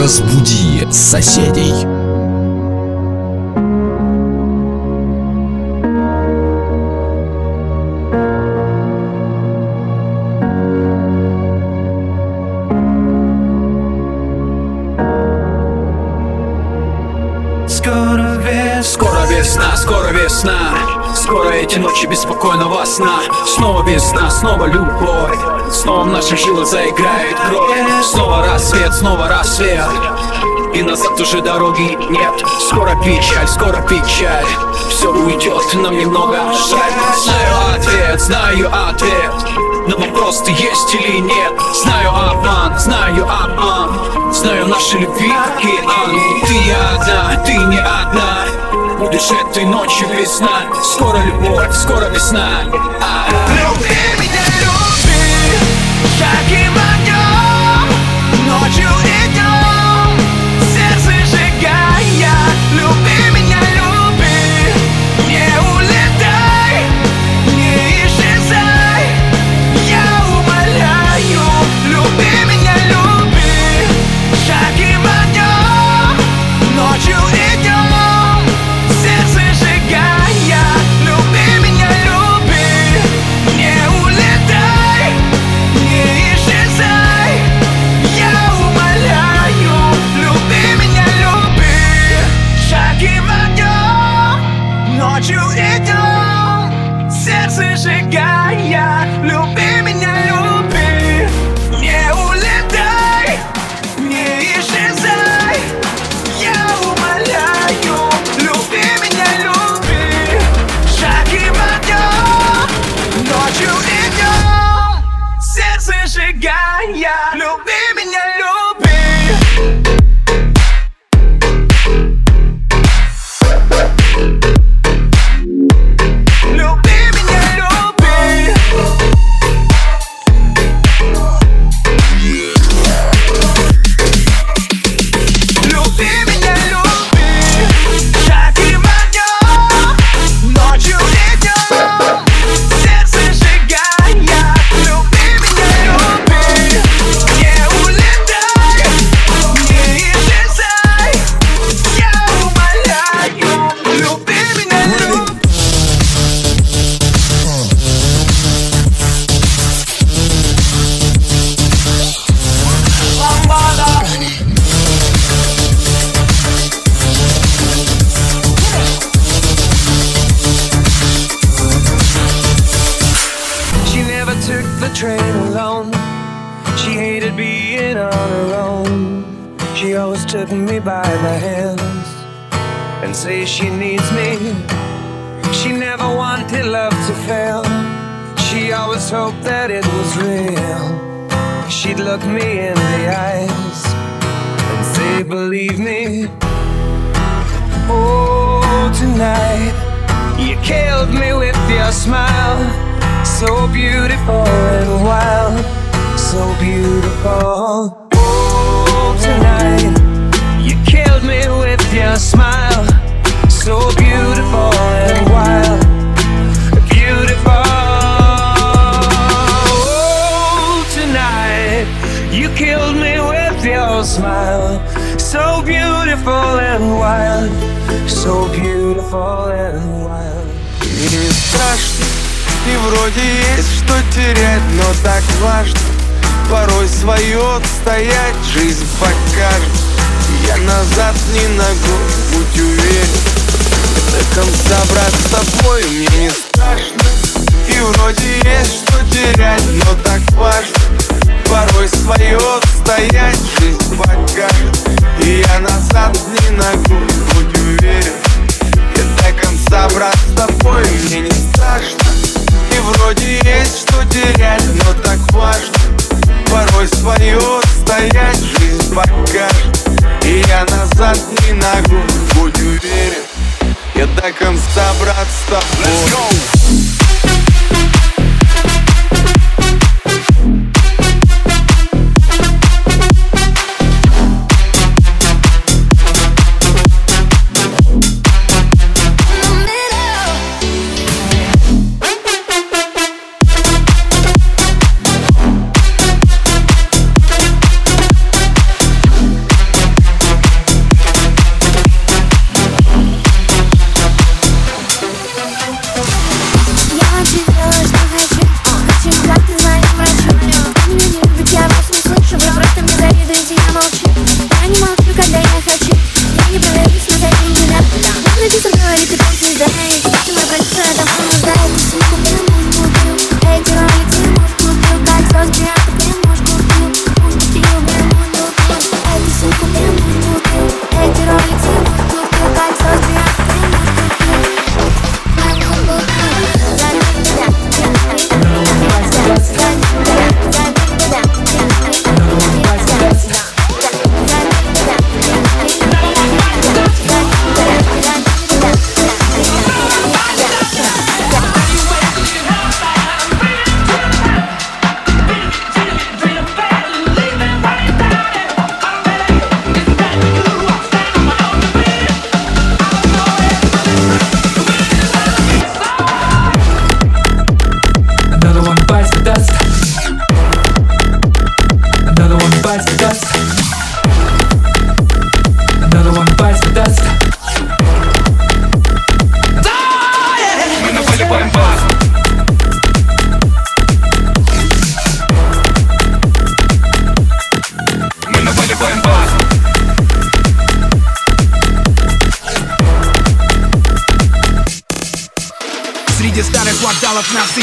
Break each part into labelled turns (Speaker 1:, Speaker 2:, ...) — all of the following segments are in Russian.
Speaker 1: Разбуди соседей.
Speaker 2: Скоро весна, скоро весна, Скоро эти ночи беспокойного сна Снова весна, снова любовь. Снова в наших жилах заиграет кровь. Снова рассвет, снова рассвет. И назад уже дороги нет. Скоро печаль, скоро печаль. Все уйдет, нам немного жаль. Знаю ответ, знаю ответ. На вопрос, ты есть или нет? Знаю обман, знаю обман. Знаю наши любви, океан Ты одна, ты не одна Будешь этой ночью весна Скоро любовь, скоро весна А. Люби меня, люби Ярким огнем Ночью и днем
Speaker 3: by the hands and say she needs me. She never wanted love to fail. She always hoped that it was real. She'd look me in the eyes and say, Believe me. Oh, tonight you killed me with your smile. So beautiful and wild, so beautiful. Oh, tonight your smile. So beautiful and wild, beautiful. Oh, tonight you killed me with your smile. So beautiful and wild, so beautiful and wild.
Speaker 4: Мне страшно, и вроде есть что терять, но так важно Порой свое отстоять, жизнь покажет Я назад не ногу, будь уверен. До конца, брат, с тобой мне не страшно. И вроде есть что терять, но так важно. Порой свое отстоять, жизнь покажет. И я назад не ногу, будь уверен. И до конца, брат, с тобой мне не страшно. И вроде есть что терять, но так важно. Порой свое отстоять, жизнь покажет я назад не ногу Будь уверен, я до конца брат с
Speaker 5: тобой Let's go!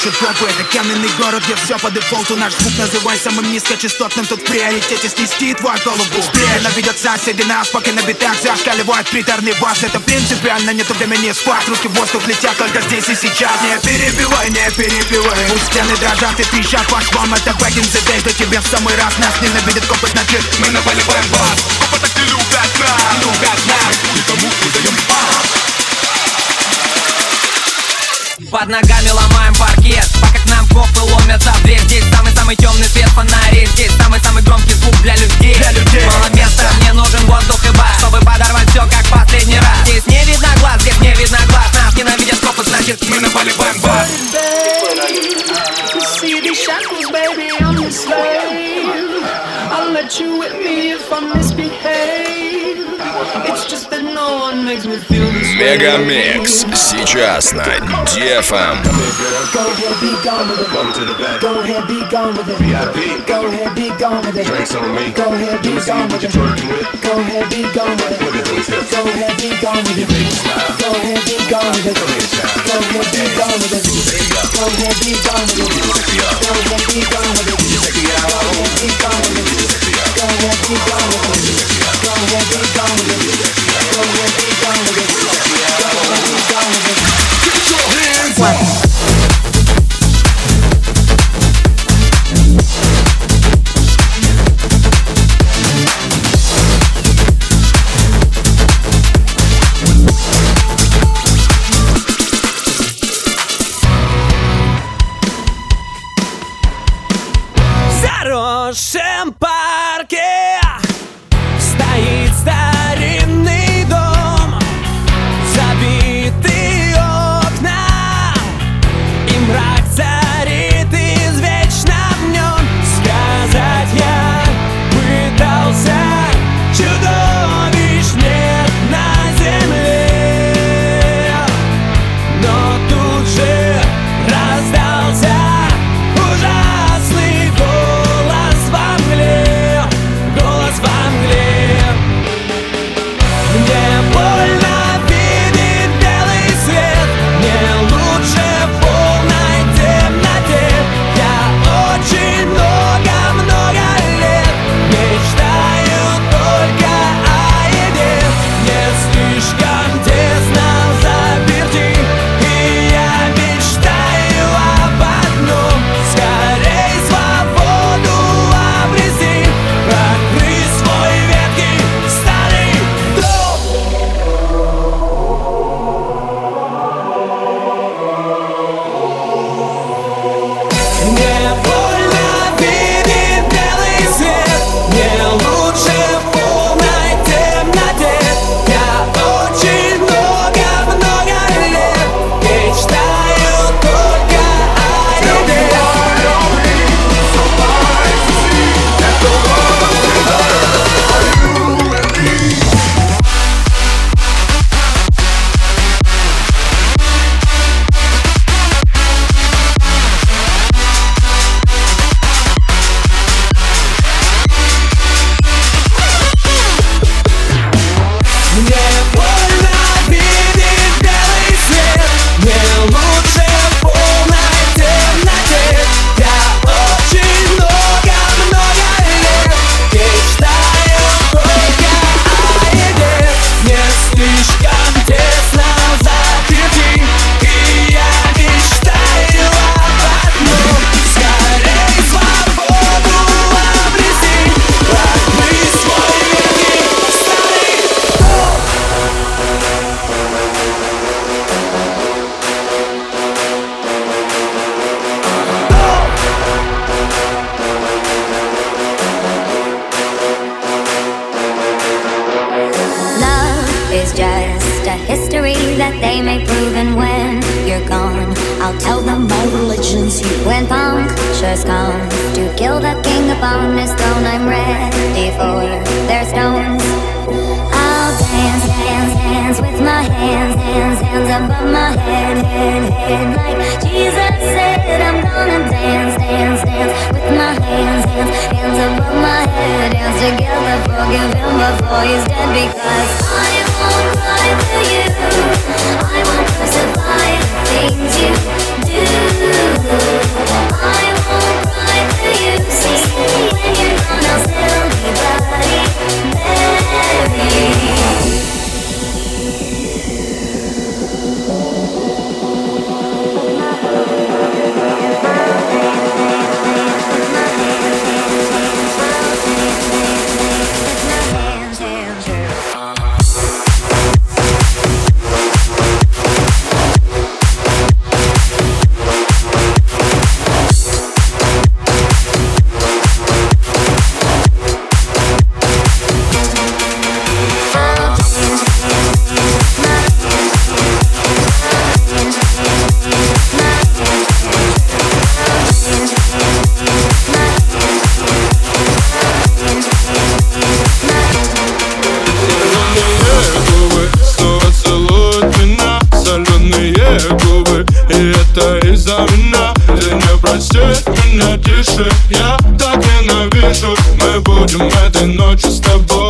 Speaker 5: Ищут копы Это каменный город, где все по дефолту. Наш звук называй самым низкочастотным Тут в приоритете снести твою голову Спрятно ведет соседи нас, пока на битах Зашкаливает приторный бас Это принципиально, нету времени спать. Руки в воздух летят только здесь и сейчас. Не перебивай, не перебивай. Пусть стены дрожат и трещат по швам. Это back in the day, что тебе в самый раз Нас ненавидит копы, значит
Speaker 6: Мы наваливаем бас Копы так не любят нас. Любят нас. И кому мы даем
Speaker 7: Под ногами ломаем паркет. Пока к нам копы ломятся. В дверь Здесь самый-самый темный свет. Фонарей Здесь самый-самый громкий звук для людей.
Speaker 5: Для людей.
Speaker 7: Мало места, мне нужен воздух и бар Чтобы подорвать все как последний раз. Здесь не видно
Speaker 1: Мегамикс сейчас на DFM.
Speaker 8: Go ahead, be gone with it.
Speaker 9: for their stones. I'll dance, dance, dance with my hands, hands, hands above my head, head, head. Like Jesus said, I'm gonna dance, dance, dance with my hands, hands, hands above my head. Dance together, forgive him before he's dead because I won't cry for you. I won't crucify the things you
Speaker 10: губы Снова целуют меня Соленые губы. И это из-за меня. Ты не простишь меня тише Я так ненавижу. Мы будем этой ночью с
Speaker 11: тобой.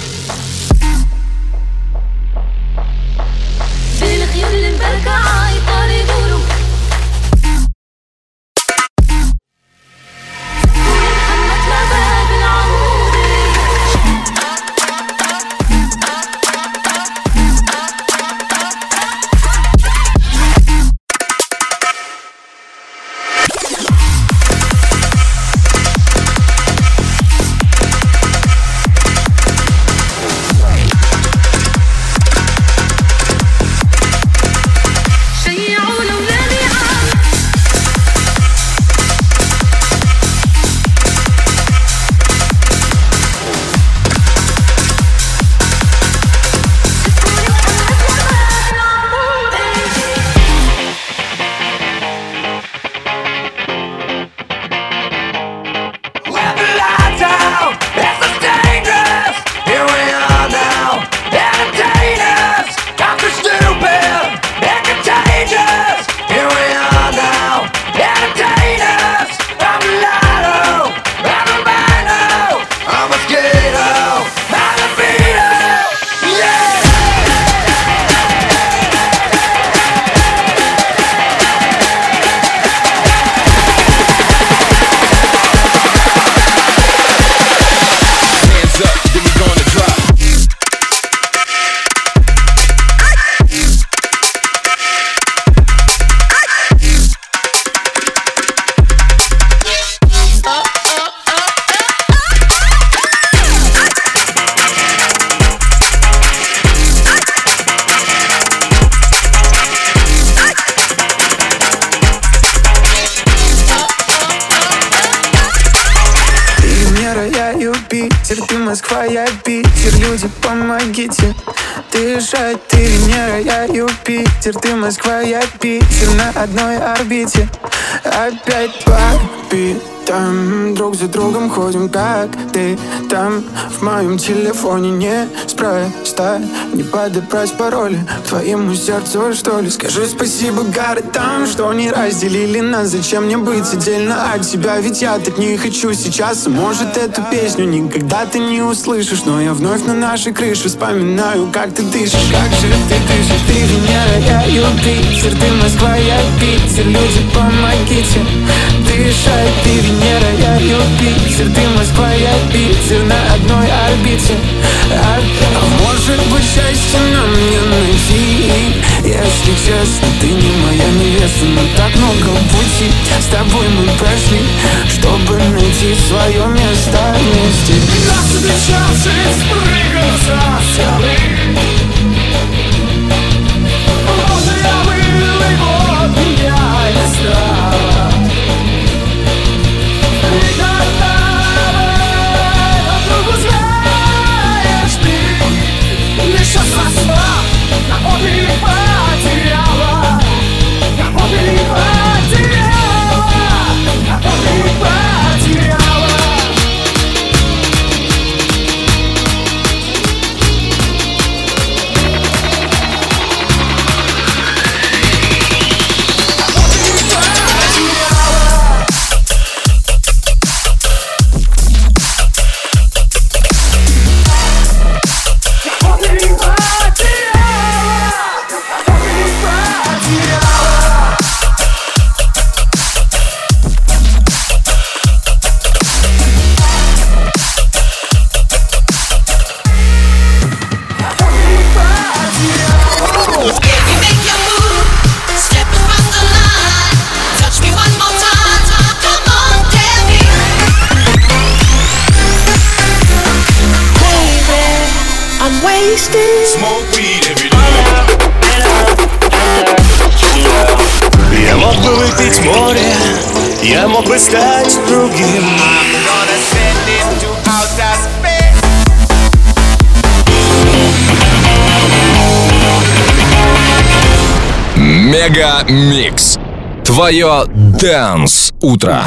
Speaker 3: Я Юпитер Ты Москва, я Питер. На одной орбите Опять по там Друг за другом ходим, как ты там. В моем телефоне не спроста Не подобрать пароли твоему сердцу, что ли? Скажи спасибо городам, что не разделили нас. Зачем мне быть отдельно от тебя? Ведь я так не хочу сейчас. Может эту песню никогда ты не услышишь Но я вновь на нашей крыше вспоминаю, как ты дышишь. Как же ты дышишь, ты Венера, я Юпитер Ты Москва, я Питер, люди помогите Дышать, ты Венера, я Юпитер Ты Москва, я Питер На одной орбите. А, а может быть счастье нам не найти? Если честно, ты не моя невеста Но так много пути с тобой мы прошли Чтобы найти свое место вместе. Нас встречавший спрыгнуться
Speaker 12: мог стать другим.
Speaker 1: Мега Микс. Твое Дэнс Утро.